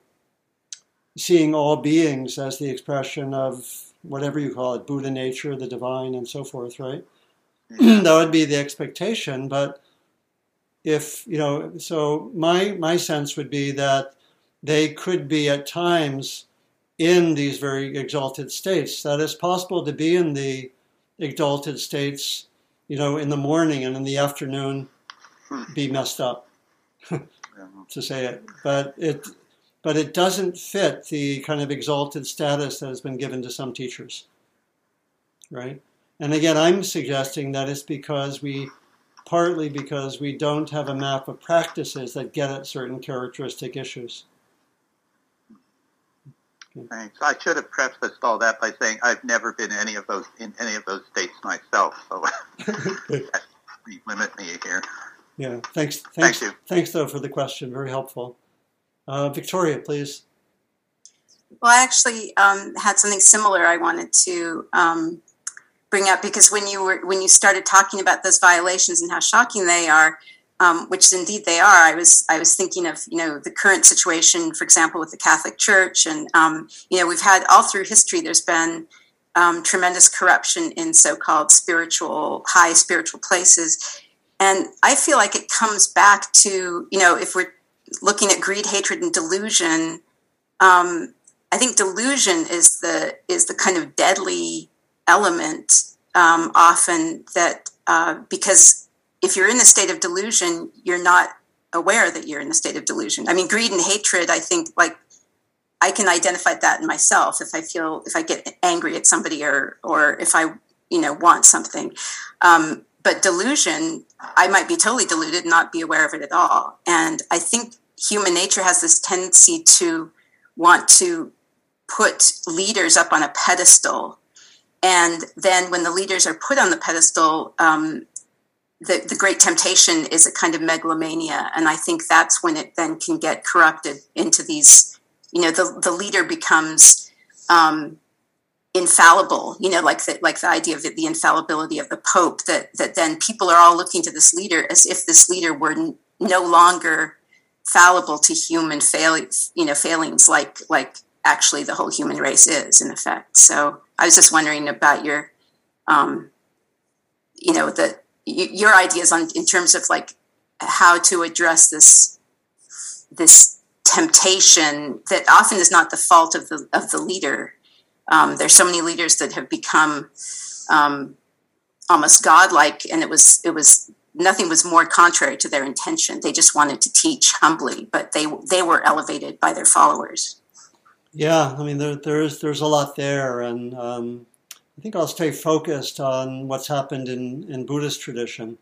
seeing all beings as the expression of whatever you call it, Buddha nature, the divine, and so forth, right? that would be the expectation. But if, you know, so my, my sense would be that they could be at times in these very exalted states. That it's possible to be in the exalted states, you know, in the morning and in the afternoon hmm. be messed up, to say it. But it, but it doesn't fit the kind of exalted status that has been given to some teachers. Right? And again, I'm suggesting that it's because we, partly because we don't have a map of practices that get at certain characteristic issues. Thanks. I should have prefaced all that by saying I've never been any of those in any of those states myself, so limit me here. Yeah. Thanks. Thanks. Thank you. Thanks though for the question. Very helpful. Uh, Victoria, please. Well, I actually um, had something similar I wanted to um, bring up because when you were when you started talking about those violations and how shocking they are, um, which indeed they are, I was I was thinking of you know the current situation, for example, with the Catholic Church, and um, you know we've had all through history. There's been um, tremendous corruption in so-called spiritual high spiritual places and i feel like it comes back to you know if we're looking at greed hatred and delusion um, i think delusion is the is the kind of deadly element um, often that uh, because if you're in a state of delusion you're not aware that you're in a state of delusion i mean greed and hatred i think like I can identify that in myself if I feel if I get angry at somebody or or if I you know want something. Um, but delusion, I might be totally deluded, and not be aware of it at all. And I think human nature has this tendency to want to put leaders up on a pedestal, and then when the leaders are put on the pedestal. Um, the, the great temptation is a kind of megalomania and i think that's when it then can get corrupted into these you know the the leader becomes um, infallible you know like the like the idea of the, the, infallibility of the pope that that then people are all looking to this leader as if this leader were n- no longer fallible to human failings you know failings like like actually the whole human race is in effect so i was just wondering about your um you know the your ideas on in terms of like how to address this this temptation that often is not the fault of the of the leader. Um, there's so many leaders that have become um, almost godlike, and it was it was nothing was more contrary to their intention. They just wanted to teach humbly, but they they were elevated by their followers. Yeah, I mean there, there's there's a lot there, and um, I think I'll stay focused on what's happened in, in Buddhist tradition,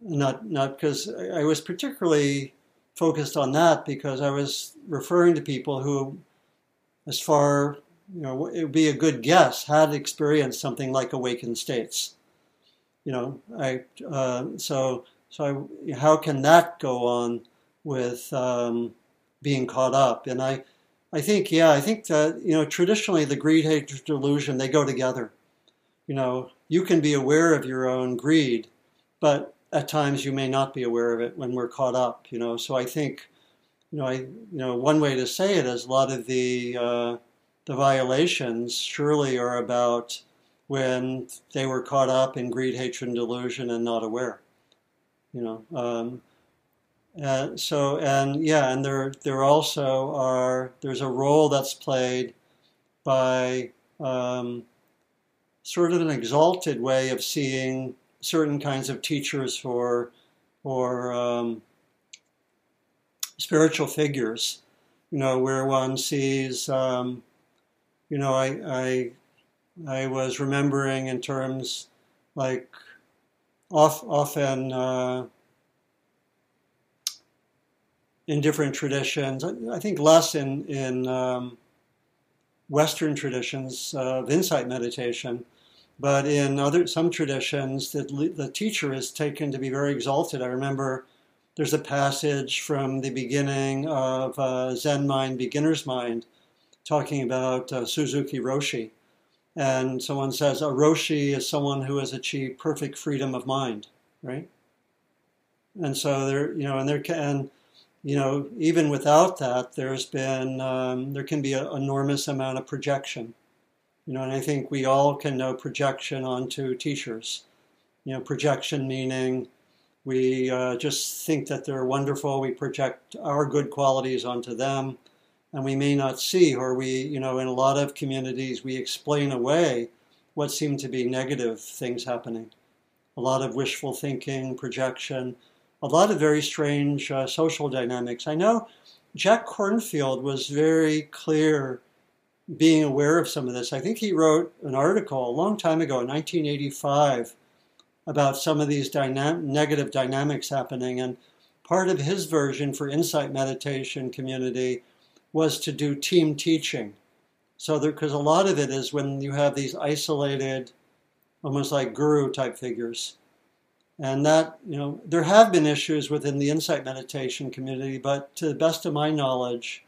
not not because I was particularly focused on that because I was referring to people who, as far you know, it would be a good guess had experienced something like awakened states. You know, I uh, so so I, how can that go on with um, being caught up? And I I think yeah I think that you know traditionally the greed hatred delusion they go together. You know, you can be aware of your own greed, but at times you may not be aware of it when we're caught up, you know. So I think, you know, I, you know, one way to say it is a lot of the uh, the violations surely are about when they were caught up in greed, hatred, and delusion and not aware, you know. Um, and so and yeah, and there there also are there's a role that's played by um, sort of an exalted way of seeing certain kinds of teachers or or um, spiritual figures, you know, where one sees, um, you know, I, I I was remembering in terms like off, often uh, in different traditions. I think less in in um, Western traditions of insight meditation but in other some traditions, the, the teacher is taken to be very exalted. I remember there's a passage from the beginning of uh, Zen Mind, Beginner's Mind, talking about uh, Suzuki Roshi. And someone says a Roshi is someone who has achieved perfect freedom of mind, right? And so there, you know, and there can, you know, even without that, there's been um, there can be an enormous amount of projection you know, and I think we all can know projection onto teachers. You know, projection meaning we uh, just think that they're wonderful. We project our good qualities onto them, and we may not see, or we, you know, in a lot of communities, we explain away what seem to be negative things happening. A lot of wishful thinking, projection, a lot of very strange uh, social dynamics. I know Jack Kornfield was very clear being aware of some of this. I think he wrote an article a long time ago, in 1985, about some of these dynam- negative dynamics happening. And part of his version for insight meditation community was to do team teaching. So, because a lot of it is when you have these isolated, almost like guru type figures. And that, you know, there have been issues within the insight meditation community, but to the best of my knowledge,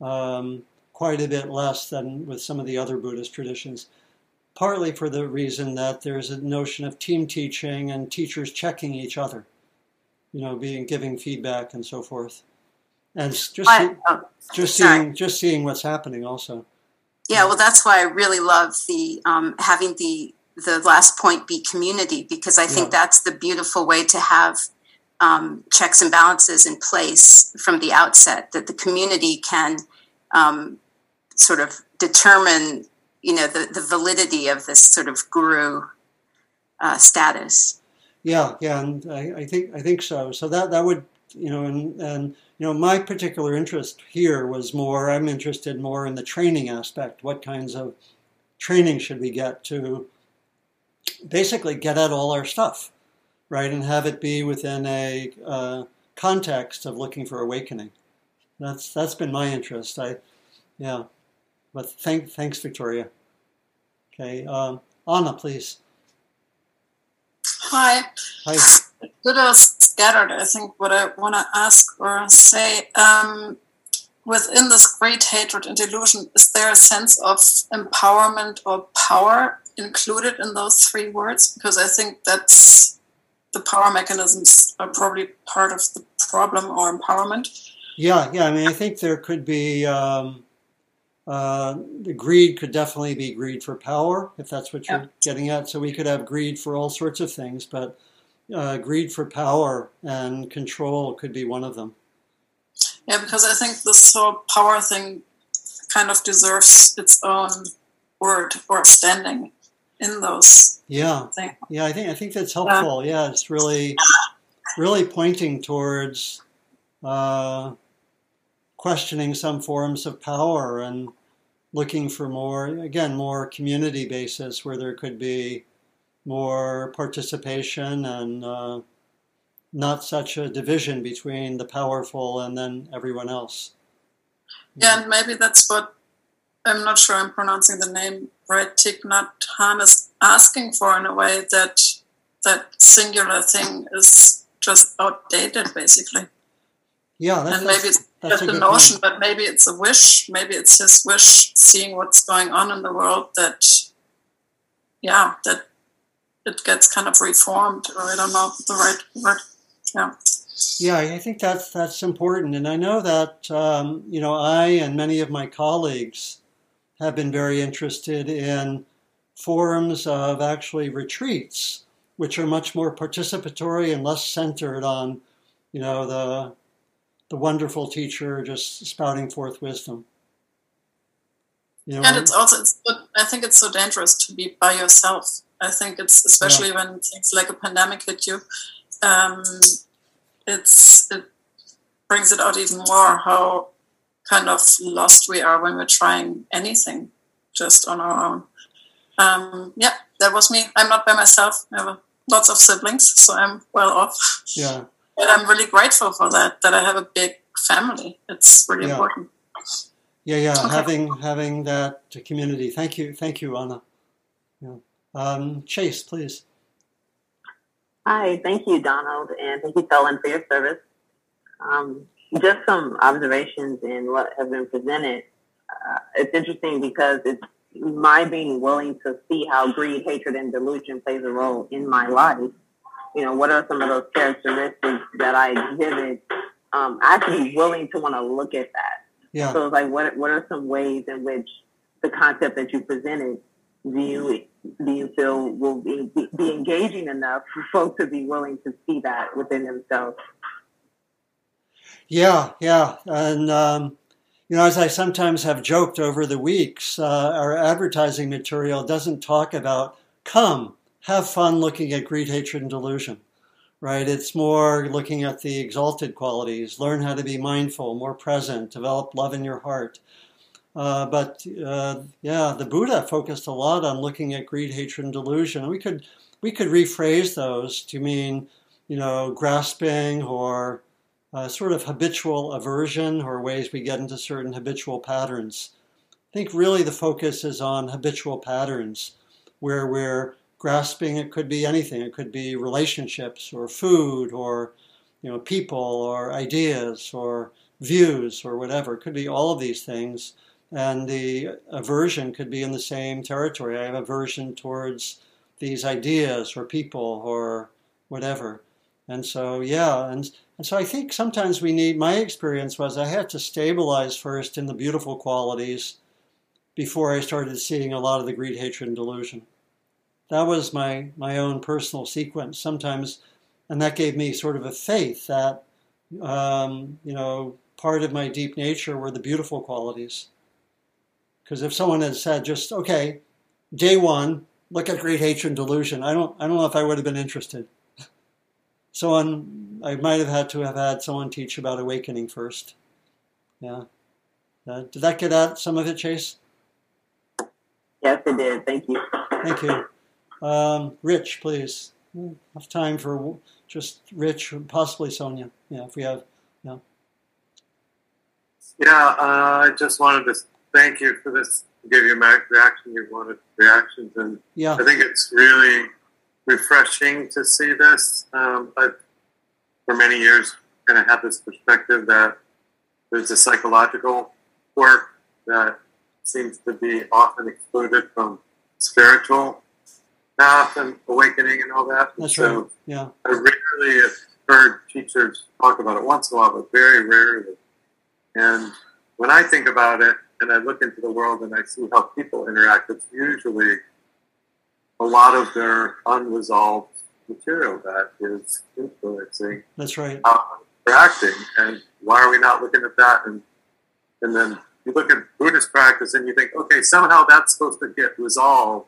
um, quite a bit less than with some of the other Buddhist traditions, partly for the reason that there's a notion of team teaching and teachers checking each other, you know, being giving feedback and so forth, and just oh, just seeing just seeing what's happening also. Yeah, well, that's why I really love the um, having the the last point be community because I think yeah. that's the beautiful way to have um, checks and balances in place from the outset. That the community can um, sort of determine, you know, the, the validity of this sort of guru uh, status. Yeah, yeah, and I, I, think I think so. So that that would, you know, and and you know, my particular interest here was more. I'm interested more in the training aspect. What kinds of training should we get to basically get at all our stuff, right, and have it be within a uh, context of looking for awakening. That's that's been my interest. I, yeah, but thank thanks, Victoria. Okay, um, Anna, please. Hi. Hi. As scattered. I think what I want to ask or say um, within this great hatred and delusion, is there a sense of empowerment or power included in those three words? Because I think that's the power mechanisms are probably part of the problem or empowerment. Yeah, yeah. I mean, I think there could be um, uh, the greed could definitely be greed for power, if that's what you're yeah. getting at. So we could have greed for all sorts of things, but uh, greed for power and control could be one of them. Yeah, because I think this whole power thing kind of deserves its own word or standing in those. Yeah, things. yeah, I think I think that's helpful. Yeah, yeah it's really, really pointing towards uh, questioning some forms of power and looking for more, again, more community basis where there could be more participation and uh, not such a division between the powerful and then everyone else. Yeah, and maybe that's what I'm not sure I'm pronouncing the name right. Thich Nhat Hanh is asking for in a way that that singular thing is just outdated, basically. Yeah, and maybe it's just a, notion, point. but maybe it's a wish. Maybe it's his wish, seeing what's going on in the world. That, yeah, that it gets kind of reformed, or I don't know the right word. Yeah. Yeah, I think that's that's important, and I know that um, you know I and many of my colleagues have been very interested in forms of actually retreats, which are much more participatory and less centered on you know the the wonderful teacher just spouting forth wisdom. You know, and it's also it's, I think it's so dangerous to be by yourself I think it's especially yeah. when things like a pandemic hit you. Um, it's it brings it out even more how kind of lost we are when we're trying anything just on our own. Um, yeah, that was me. I'm not by myself. I have lots of siblings, so I'm well off. Yeah. And I'm really grateful for that. That I have a big family. It's really yeah. important. Yeah, yeah. Okay. Having having that community. Thank you, thank you, Anna. Yeah. Um, Chase, please. Hi, thank you, Donald, and thank you, Felon, for your service. Um, just some observations in what have been presented. Uh, it's interesting because it's my being willing to see how greed, hatred, and delusion plays a role in my life. You know, what are some of those characteristics that I exhibit? Um, actually willing to want to look at that. Yeah. So it's like, what what are some ways in which the concept that you presented do you do you feel will be, be engaging enough for folks to be willing to see that within themselves? Yeah, yeah, and um, you know, as I sometimes have joked over the weeks, uh, our advertising material doesn't talk about come have fun looking at greed, hatred, and delusion. Right? It's more looking at the exalted qualities, learn how to be mindful, more present, develop love in your heart. Uh, but uh, yeah, the Buddha focused a lot on looking at greed, hatred, and delusion. We could we could rephrase those to mean, you know, grasping or uh, sort of habitual aversion or ways we get into certain habitual patterns. I think really the focus is on habitual patterns where we're grasping. It could be anything. It could be relationships or food or you know people or ideas or views or whatever. It could be all of these things and the aversion could be in the same territory. I have aversion towards these ideas or people or whatever. And so, yeah, and, and so I think sometimes we need, my experience was I had to stabilize first in the beautiful qualities before I started seeing a lot of the greed, hatred, and delusion. That was my, my own personal sequence sometimes, and that gave me sort of a faith that, um, you know, part of my deep nature were the beautiful qualities. Because if someone had said just, okay, day one, look at greed, hatred, and delusion, I don't, I don't know if I would have been interested. Someone, I might have had to have had someone teach about awakening first. Yeah. Uh, did that get at some of it, Chase? Yes, it did. Thank you. Thank you. Um, Rich, please. Enough time for just Rich, possibly Sonia. Yeah, if we have. Yeah. Yeah, uh, I just wanted to thank you for this. Give you my reaction. You wanted reactions, and yeah. I think it's really refreshing to see this. Um, I've for many years kind of had this perspective that there's a psychological work that seems to be often excluded from spiritual path and awakening and all that. That's so right. Yeah. I rarely have heard teachers talk about it once in a while, but very rarely. And when I think about it and I look into the world and I see how people interact, it's usually a lot of their unresolved material that is influencing That's right. Uh, how they're acting. And why are we not looking at that? And and then you look at Buddhist practice and you think, okay, somehow that's supposed to get resolved.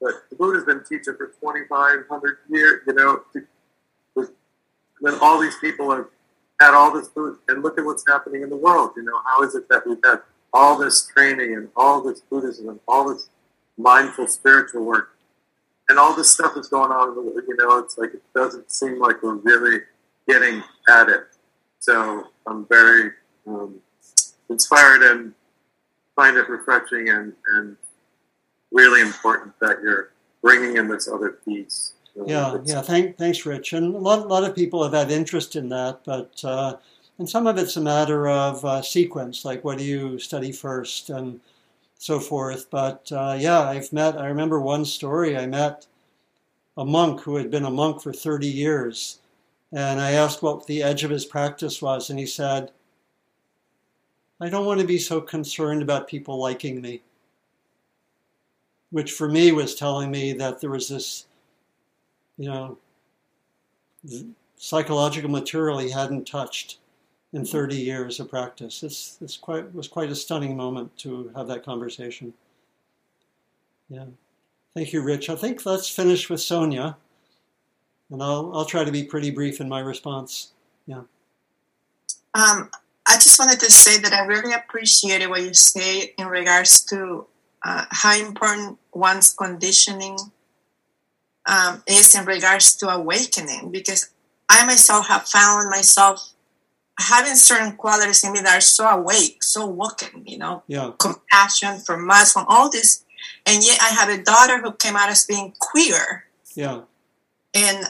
But the Buddha's been teaching for 2,500 years, you know, when all these people have had all this food, and look at what's happening in the world, you know, how is it that we've had all this training and all this Buddhism and all this mindful spiritual work and all this stuff is going on you know, it's like it doesn't seem like we're really getting at it. So I'm very um, inspired and find it refreshing and, and really important that you're bringing in this other piece. Yeah, yeah. Thank, thanks, Rich. And a lot, a lot of people have had interest in that, but uh, and some of it's a matter of uh, sequence, like what do you study first and so forth. But uh, yeah, I've met. I remember one story. I met a monk who had been a monk for 30 years, and I asked what the edge of his practice was, and he said, I don't want to be so concerned about people liking me. Which for me was telling me that there was this, you know, psychological material he hadn't touched in 30 years of practice. It's, it's quite, was quite a stunning moment to have that conversation. Yeah. Thank you, Rich. I think let's finish with Sonia, and I'll, I'll try to be pretty brief in my response. Yeah. Um, I just wanted to say that I really appreciated what you say in regards to uh, how important one's conditioning um, is in regards to awakening, because I myself have found myself having certain qualities in me that are so awake, so woken, you know, yeah. compassion for Muslim, all this. And yet I have a daughter who came out as being queer. Yeah. And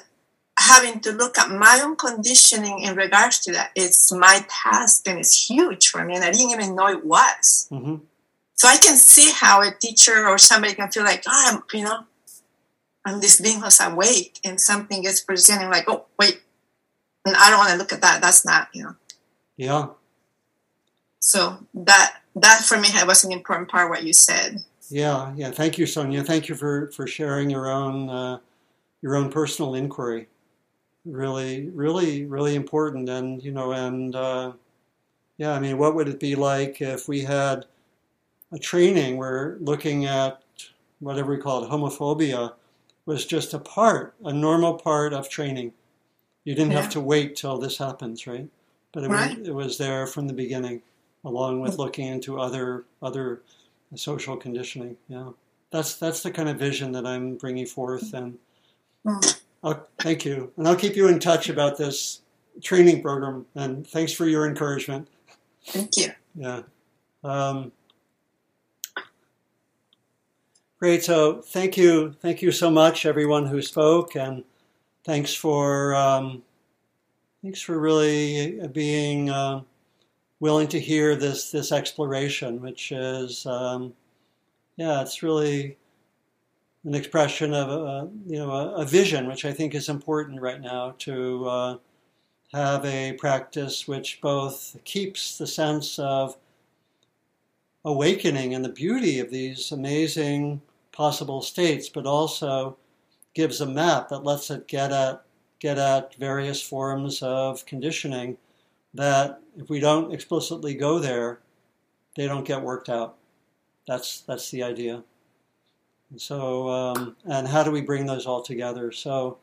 having to look at my own conditioning in regards to that. It's my task and it's huge for me, and I didn't even know it was. Mm-hmm. So I can see how a teacher or somebody can feel like, oh, I'm, you know, I'm this being who's awake, and something is presenting like, oh, wait, and I don't want to look at that. That's not, you know. Yeah. So that that for me was an important part what you said. Yeah, yeah. Thank you, Sonia. Thank you for for sharing your own uh, your own personal inquiry really, really, really important. And, you know, and uh, yeah, I mean, what would it be like if we had a training where looking at whatever we call it, homophobia, was just a part, a normal part of training. You didn't yeah. have to wait till this happens, right? But it, right. Was, it was there from the beginning, along with looking into other other social conditioning. Yeah, that's that's the kind of vision that I'm bringing forth, and mm. Oh, thank you. And I'll keep you in touch about this training program. And thanks for your encouragement. Thank you. Yeah. Um, great. So thank you. Thank you so much, everyone who spoke. And thanks for, um, thanks for really being uh, willing to hear this, this exploration, which is, um, yeah, it's really an expression of a, you know a, a, vision, which I think is important right now to uh, have a practice which both keeps the sense of awakening and the beauty of these amazing possible states, but also gives a map that lets it get at get at various forms of conditioning that if we don't explicitly go there, they don't get worked out. That's that's the idea. And so, um, and how do we bring those all together? So,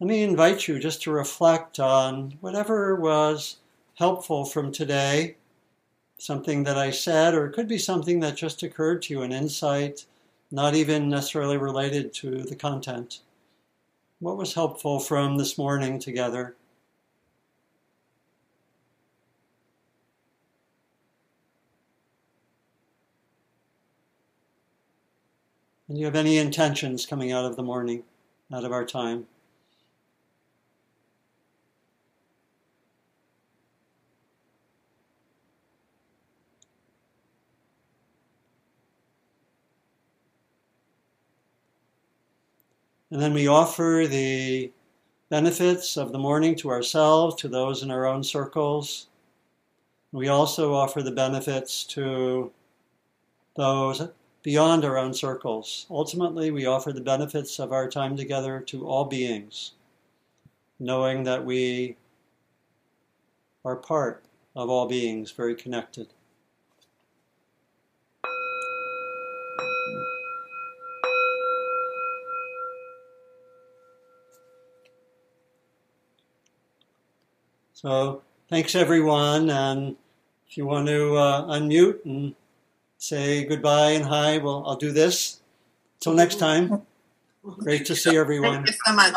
let me invite you just to reflect on whatever was helpful from today, something that I said, or it could be something that just occurred to you, an insight, not even necessarily related to the content. What was helpful from this morning together? And do you have any intentions coming out of the morning, out of our time? And then we offer the benefits of the morning to ourselves, to those in our own circles. We also offer the benefits to those beyond our own circles. Ultimately, we offer the benefits of our time together to all beings, knowing that we are part of all beings, very connected. So thanks everyone, and if you want to uh, unmute and say goodbye and hi, well, I'll do this. Till next time. Great to see everyone. Thank you so much.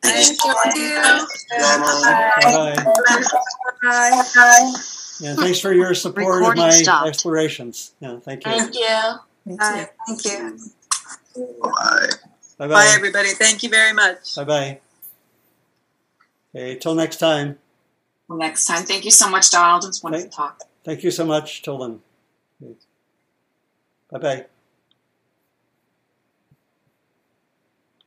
Thank you. Bye Bye. Bye. And thanks for your support of my stopped. explorations. Yeah, thank you. Thank you. Bye. Thank you. Bye. Bye Bye, bye. everybody. Thank you very much. Bye bye. Okay, till next time. Next time. Thank you so much, Donald. It's wonderful Thank- talk. Thank you so much, Tolan. Bye bye.